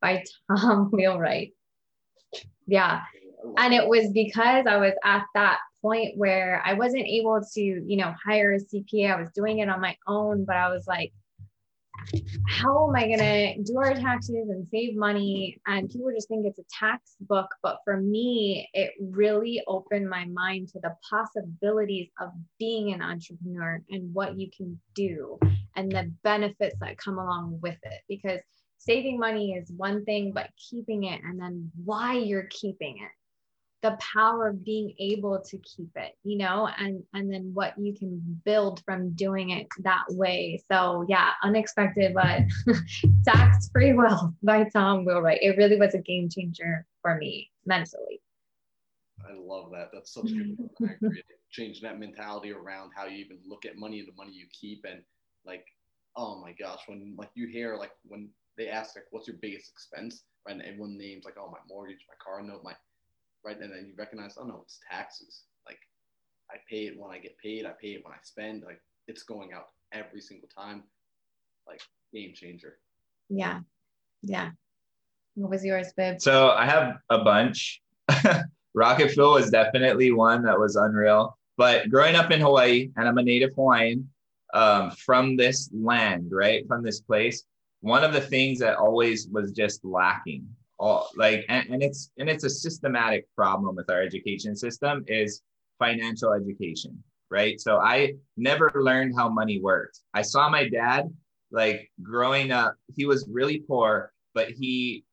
by Tom Wheelwright. Yeah. And it was because I was at that point where I wasn't able to, you know, hire a CPA. I was doing it on my own, but I was like, how am I going to do our taxes and save money? And people just think it's a tax book. But for me, it really opened my mind to the possibilities of being an entrepreneur and what you can do and the benefits that come along with it. Because saving money is one thing, but keeping it and then why you're keeping it the power of being able to keep it you know and and then what you can build from doing it that way. So yeah unexpected but tax free wealth by tom wheelwright. It really was a game changer for me mentally. I love that. That's such a good change that mentality around how you even look at money and the money you keep and like oh my gosh when like you hear like when they ask like what's your biggest expense and everyone names like oh my mortgage my car note my right? And then you recognize, oh no, it's taxes. Like I pay it when I get paid, I pay it when I spend. Like it's going out every single time. Like game changer. Yeah. Yeah. What was yours, babe? So I have a bunch. Rocket Fuel was definitely one that was unreal. But growing up in Hawaii, and I'm a native Hawaiian um, from this land, right? From this place, one of the things that always was just lacking all like and, and it's and it's a systematic problem with our education system is financial education right? So i never learned how money worked. I saw my dad like growing up he was really poor but he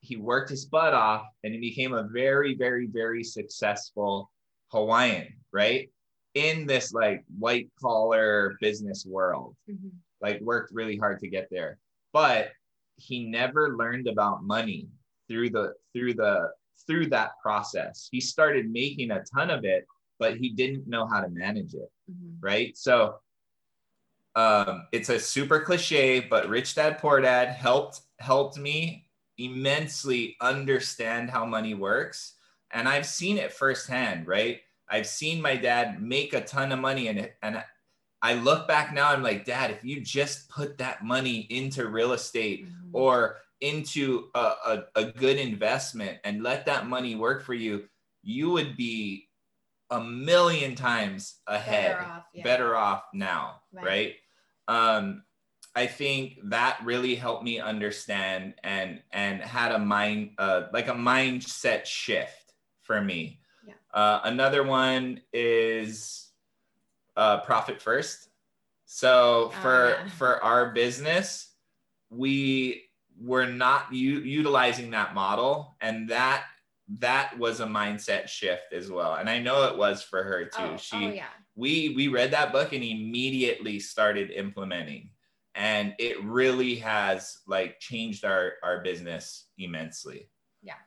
he worked his butt off and he became a very very very successful hawaiian right? In this like white collar business world. Mm-hmm. like worked really hard to get there. But he never learned about money through the through the through that process. He started making a ton of it, but he didn't know how to manage it. Mm-hmm. Right. So um, it's a super cliche, but Rich Dad Poor Dad helped helped me immensely understand how money works. And I've seen it firsthand, right? I've seen my dad make a ton of money and and I look back now, I'm like, Dad, if you just put that money into real estate mm-hmm. or into a, a, a good investment and let that money work for you, you would be a million times ahead, better off, yeah. better off now, right? right? Um, I think that really helped me understand and and had a mind uh, like a mindset shift for me. Yeah. Uh, another one is uh, profit first. So oh, for yeah. for our business, we we're not u- utilizing that model and that that was a mindset shift as well. And i know it was for her too. Oh, she oh, yeah. we we read that book and immediately started implementing. And it really has like changed our our business immensely. Yeah.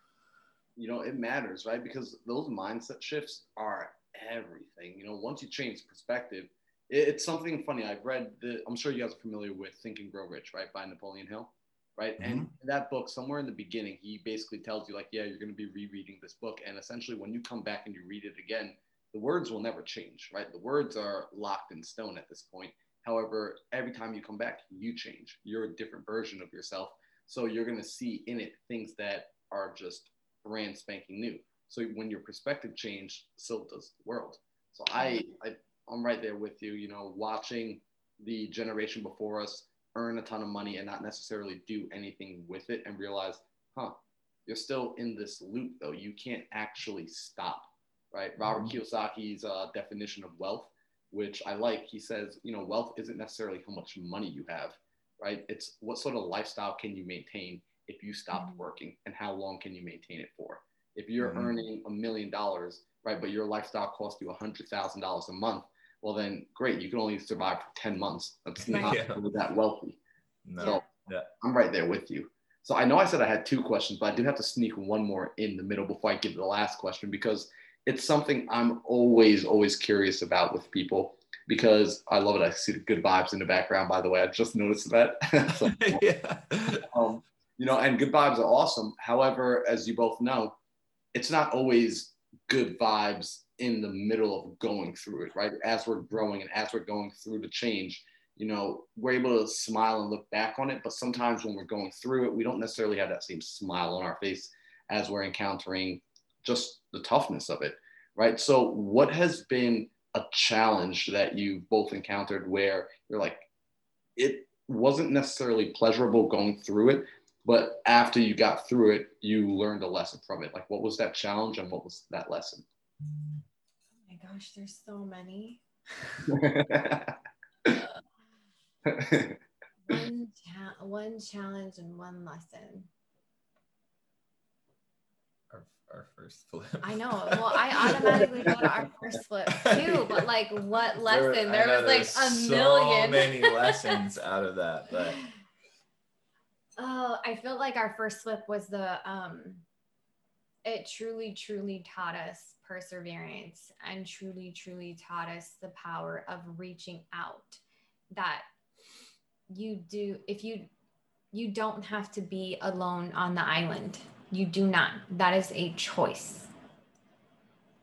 You know it matters right? Because those mindset shifts are everything. You know once you change perspective it's something funny. I've read the i'm sure you guys are familiar with think and grow rich right by napoleon hill right? Mm-hmm. And that book, somewhere in the beginning, he basically tells you, like, yeah, you're going to be rereading this book. And essentially, when you come back and you read it again, the words will never change, right? The words are locked in stone at this point. However, every time you come back, you change. You're a different version of yourself. So you're going to see in it things that are just brand spanking new. So when your perspective change, so does the world. So I, I I'm right there with you. You know, watching the generation before us earn a ton of money and not necessarily do anything with it and realize, huh, you're still in this loop though. You can't actually stop, right? Robert mm-hmm. Kiyosaki's uh, definition of wealth, which I like, he says, you know, wealth isn't necessarily how much money you have, right? It's what sort of lifestyle can you maintain if you stopped mm-hmm. working and how long can you maintain it for? If you're mm-hmm. earning a million dollars, right, but your lifestyle costs you a hundred thousand dollars a month, well then great, you can only survive for 10 months. That's not yeah. that wealthy. No. So yeah. I'm right there with you. So I know I said I had two questions, but I do have to sneak one more in the middle before I get to the last question because it's something I'm always, always curious about with people because I love it. I see the good vibes in the background, by the way. I just noticed that. so, yeah. um, you know, and good vibes are awesome. However, as you both know, it's not always good vibes in the middle of going through it, right? As we're growing and as we're going through the change, you know, we're able to smile and look back on it. But sometimes when we're going through it, we don't necessarily have that same smile on our face as we're encountering just the toughness of it, right? So, what has been a challenge that you both encountered where you're like, it wasn't necessarily pleasurable going through it, but after you got through it, you learned a lesson from it. Like, what was that challenge and what was that lesson? Oh my gosh, there's so many. one, cha- one challenge and one lesson our our first flip. I know. Well, I automatically go to our first flip too, but like what lesson? There, there was like a so million. many lessons out of that, but oh, I feel like our first flip was the um it truly, truly taught us perseverance and truly, truly taught us the power of reaching out. That you do if you you don't have to be alone on the island you do not. That is a choice.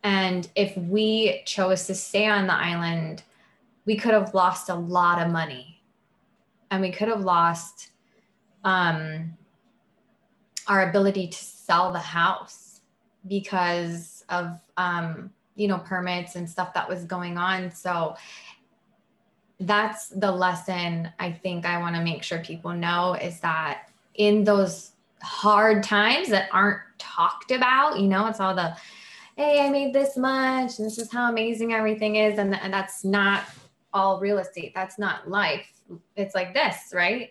And if we chose to stay on the island, we could have lost a lot of money and we could have lost um, our ability to sell the house because of um, you know permits and stuff that was going on so that's the lesson i think i want to make sure people know is that in those hard times that aren't talked about. You know, it's all the, hey, I made this much, this is how amazing everything is. And, and that's not all real estate. That's not life. It's like this, right?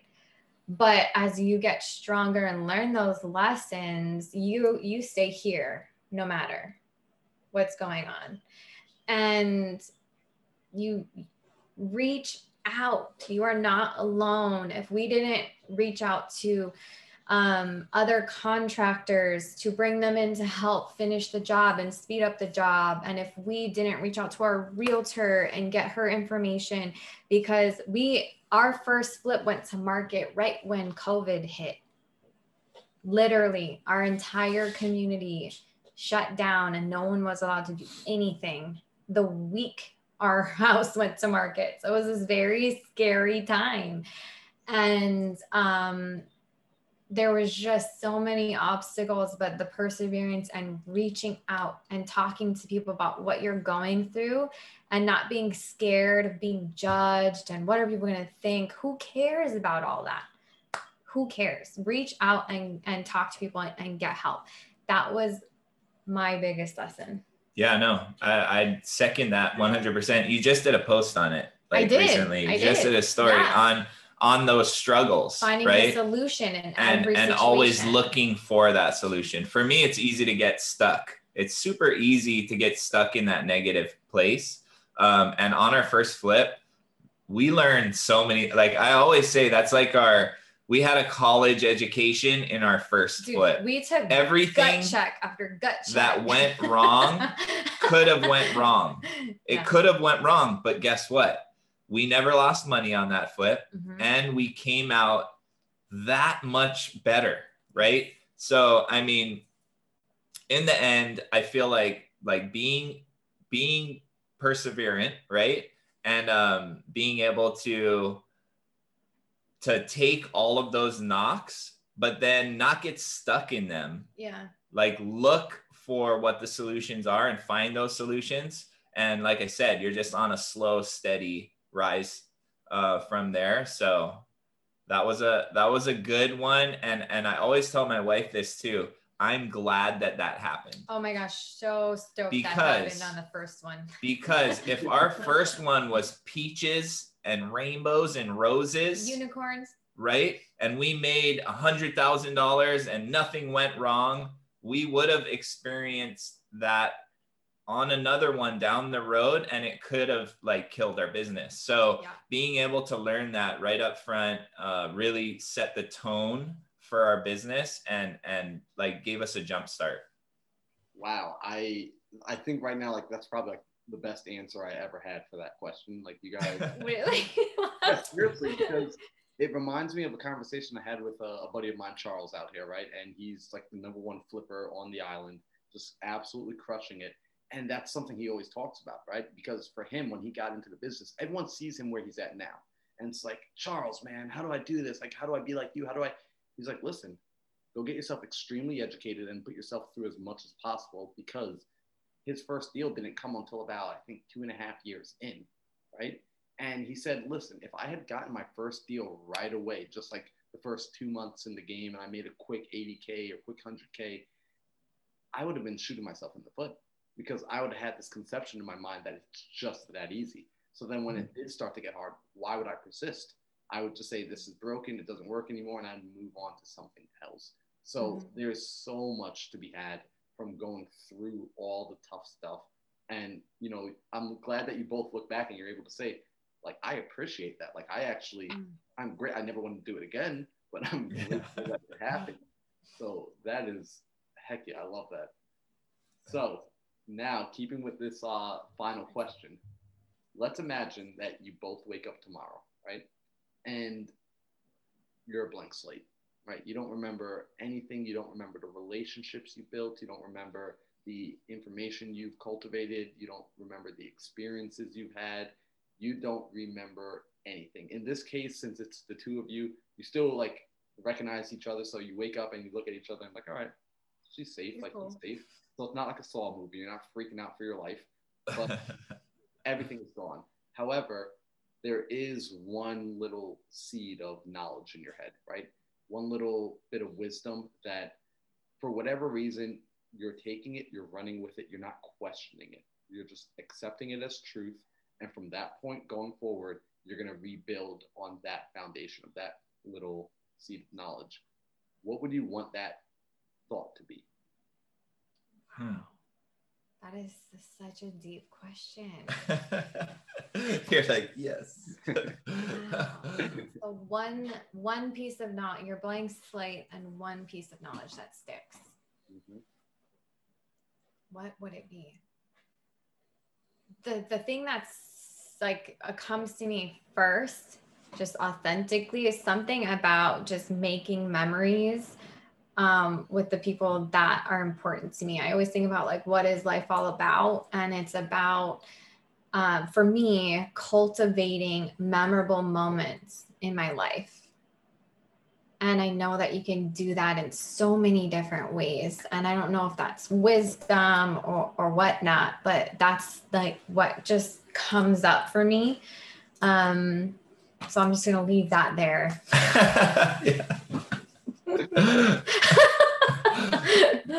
But as you get stronger and learn those lessons, you you stay here no matter what's going on. And you reach out. You are not alone. If we didn't reach out to um, other contractors to bring them in to help finish the job and speed up the job. And if we didn't reach out to our realtor and get her information, because we, our first flip went to market right when COVID hit. Literally, our entire community shut down and no one was allowed to do anything the week our house went to market. So it was this very scary time. And um, there was just so many obstacles but the perseverance and reaching out and talking to people about what you're going through and not being scared of being judged and what are people going to think? Who cares about all that? Who cares? Reach out and, and talk to people and, and get help. That was my biggest lesson. Yeah no I, I second that 100% you just did a post on it like I did. recently. I you just did, did a story yeah. on on those struggles finding right? a solution in and, and situation. always looking for that solution for me it's easy to get stuck it's super easy to get stuck in that negative place um, and on our first flip we learned so many like i always say that's like our we had a college education in our first Dude, flip. We took everything gut check after gut check that went wrong could have went wrong. It yeah. could have went wrong, but guess what? We never lost money on that flip mm-hmm. and we came out that much better right? So i mean in the end i feel like like being being perseverant right? And um being able to to take all of those knocks but then not get stuck in them. Yeah. Like look for what the solutions are and find those solutions. And like i said you're just on a slow steady rise uh, from there. So that was a that was a good one, and and I always tell my wife this too. I'm glad that that happened. Oh my gosh, so stoked because, that happened on the first one. because if our first one was peaches and rainbows and roses, unicorns, right, and we made a hundred thousand dollars and nothing went wrong, we would have experienced that on another one down the road and it could have like killed our business. So yeah. being able to learn that right up front uh, really set the tone for our business and and like gave us a jump start. Wow. I i think right now like that's probably like the best answer i ever had for that question. Like you guys really? Yeah, seriously because it reminds me of a conversation i had with a, a buddy of mine charles out here right? And he's like the number one flipper on the island just absolutely crushing it and that's something he always talks about right because for him when he got into the business everyone sees him where he's at now and it's like, Charles, man, how do I do this? Like, how do I be like you? How do I? He's like, listen, go get yourself extremely educated and put yourself through as much as possible because his first deal didn't come until about, I think, two and a half years in, right? And he said, listen, if I had gotten my first deal right away, just like the first two months in the game, and I made a quick 80K or quick 100K, I would have been shooting myself in the foot because I would have had this conception in my mind that it's just that easy. So then when it did start to get hard, why would I persist? I would just say this is broken, it doesn't work anymore, and I'd move on to something else. So mm-hmm. there's so much to be had from going through all the tough stuff. And you know, I'm glad that you both look back and you're able to say, like, I appreciate that. Like I actually mm. I'm great. I never want to do it again, but I'm grateful that it happened. So that is heck yeah, I love that. So now keeping with this uh, final question, let's imagine that you both wake up tomorrow, right? And you're a blank slate, right? You don't remember anything. You don't remember the relationships you built. You don't remember the information you've cultivated. You don't remember the experiences you've had. You don't remember anything. In this case, since it's the two of you, you still like recognize each other. So you wake up and you look at each other and like, all right, she's safe. She's like cool. he's safe. So it's not like a Saw movie. You're not freaking out for your life. But everything is gone. However, there is one little seed of knowledge in your head, right? One little bit of wisdom that, for whatever reason, you're taking it, you're running with it, you're not questioning it. You're just accepting it as truth. And from that point going forward, you're going to rebuild on that foundation of that little seed of knowledge. What would you want that thought to be? Hmm. That is such a deep question. You're like, yes. wow. so one one piece of knowledge, your blank slate, and one piece of knowledge that sticks. Mm-hmm. What would it be? The the thing that's like uh, comes to me first, just authentically, is something about just making memories um, with the people that are important to me. I always think about like, what is life all about? And it's about, uh, for me, cultivating memorable moments in my life. And I know that you can do that in so many different ways. And I don't know if that's wisdom or, or whatnot, but that's like what just comes up for me. Um, so I'm just going to leave that there. yeah.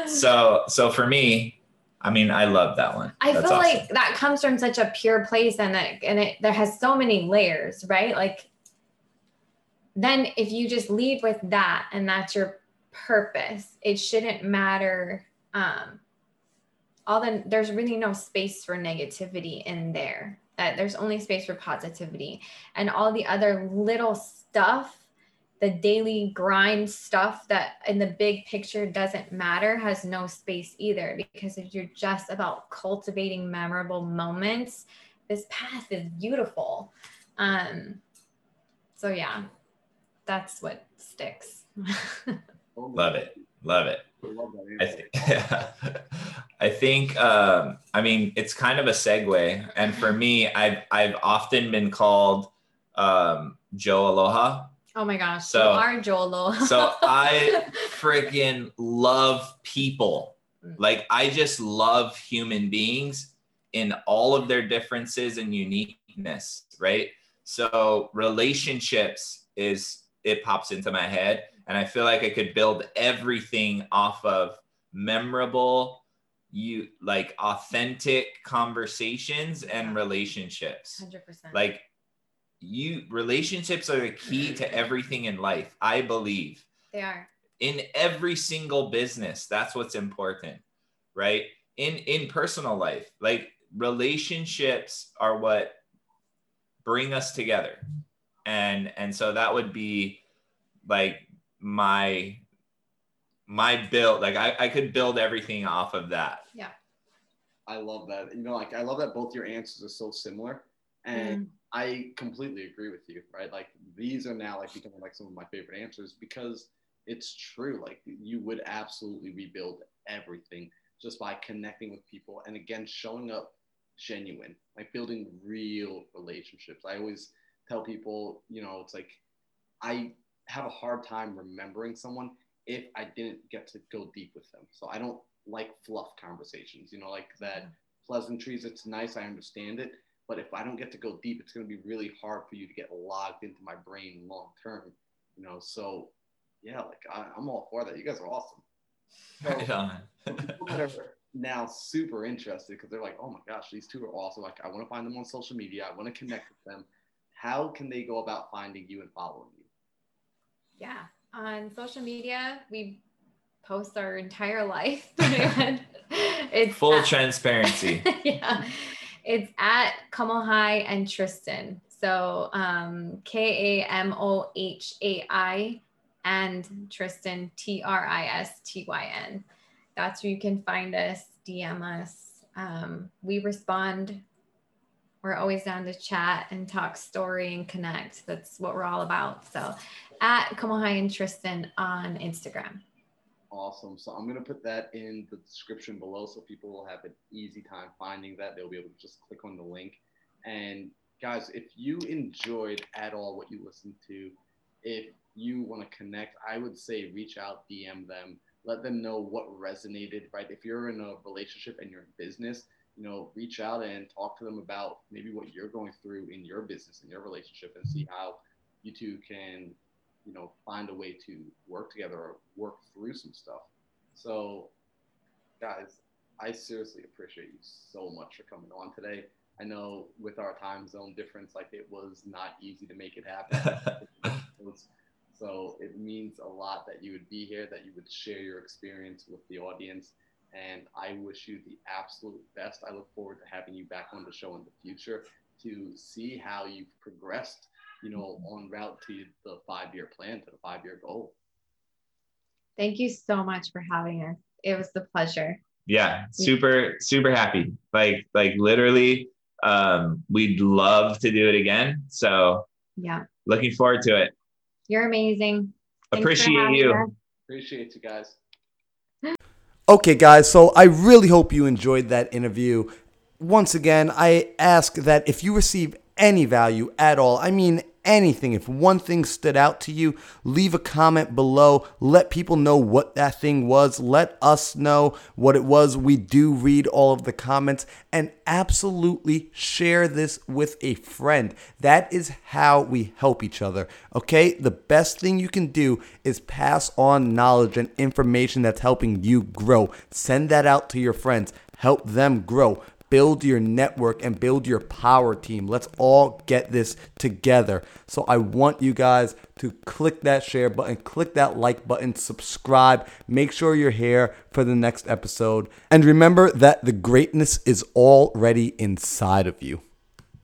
So so for me, I mean, I love that one. I That's feel awesome. like that comes from such a pure place and it, and it there has so many layers, right? Like then if you just lead with that and that's your purpose, it shouldn't matter um all the there's really no space for negativity in there. That there's only space for positivity and all the other little stuff the daily grind stuff that in the big picture doesn't matter has no space either. Because if you're just about cultivating memorable moments this path is beautiful. Um so yeah that's what sticks. Love it. Love it. I think, yeah. I think um, I mean it's kind of a segue, and for me, I've I've often been called um, Joe Aloha Oh my gosh. So our Jolo. so I freaking love people. Mm. Like I just love human beings in all of their differences and uniqueness, right? So relationships is it pops into my head and I feel like I could build everything off of memorable you like authentic conversations and relationships. 100%. Like you relationships are the key to everything in life i believe they are in every single business that's what's important right in in personal life like relationships are what bring us together and and so that would be like my my build, like I, I could build everything off of that. Yeah. I love that. You know, like I love that both your answers are so similar. And Mm. I completely agree with you, right? Like these are now like becoming like some of my favorite answers because it's true. Like you would absolutely rebuild everything just by connecting with people and again showing up genuine, like building real relationships. I always tell people, you know, it's like I have a hard time remembering someone if I didn't get to go deep with them. So I don't like fluff conversations, you know, like that mm-hmm. pleasantries. It's nice, I understand it, but if I don't get to go deep, it's going to be really hard for you to get logged into my brain long term, you know. So yeah, like I, I'm all for that. You guys are awesome. So, Right on. people that are now super interested because they're like, oh my gosh, these two are awesome. Like, I want to find them on social media. I want to connect with them. How can they go about finding you and following you? Yeah. On social media, we post our entire life. it's Full at- transparency. yeah. It's at Kamohai and Tristyn. So um, K A M O H A I and Tristyn T R I S T Y N. That's where you can find us, DM us. Um, we respond. We're always down to chat and talk story and connect. That's what we're all about. So at Kamohai and Tristyn on Instagram. Awesome. So I'm going to put that in the description below so people will have an easy time finding that. They'll be able to just click on the link. And guys, if you enjoyed at all what you listened to, if you want to connect, I would say reach out, DM them, let them know what resonated, right? If you're in a relationship and you're in business, you know, reach out and talk to them about maybe what you're going through in your business, in your relationship, and see how you two can, you know, find a way to work together or work through some stuff. So, guys, I seriously appreciate you so much for coming on today. I know with our time zone difference, like it was not easy to make it happen. so it means a lot that you would be here, that you would share your experience with the audience. And I wish you the absolute best. I look forward to having you back on the show in the future to see how you've progressed, you know, on route to the five year plan, to the five year goal. Thank you so much for having us. It was the pleasure. yeah super super happy like like literally um we'd love to do it again so Yeah. looking forward to it You're amazing. Thanks appreciate you us. Appreciate you guys. Okay, guys, so I really hope you enjoyed that interview. Once again, I ask that if you receive any value at all, I mean anything, if one thing stood out to you, leave a comment below. Let people know what that thing was. Let us know what it was. We do read all of the comments and absolutely share this with a friend. That is how we help each other. Okay? The best thing you can do is pass on knowledge and information that's helping you grow. Send that out to your friends. Help them grow build your network and build your power team. Let's all get this together. So I want you guys to click that share button, click that like button, subscribe, make sure you're here for the next episode. And remember that the greatness is already inside of you.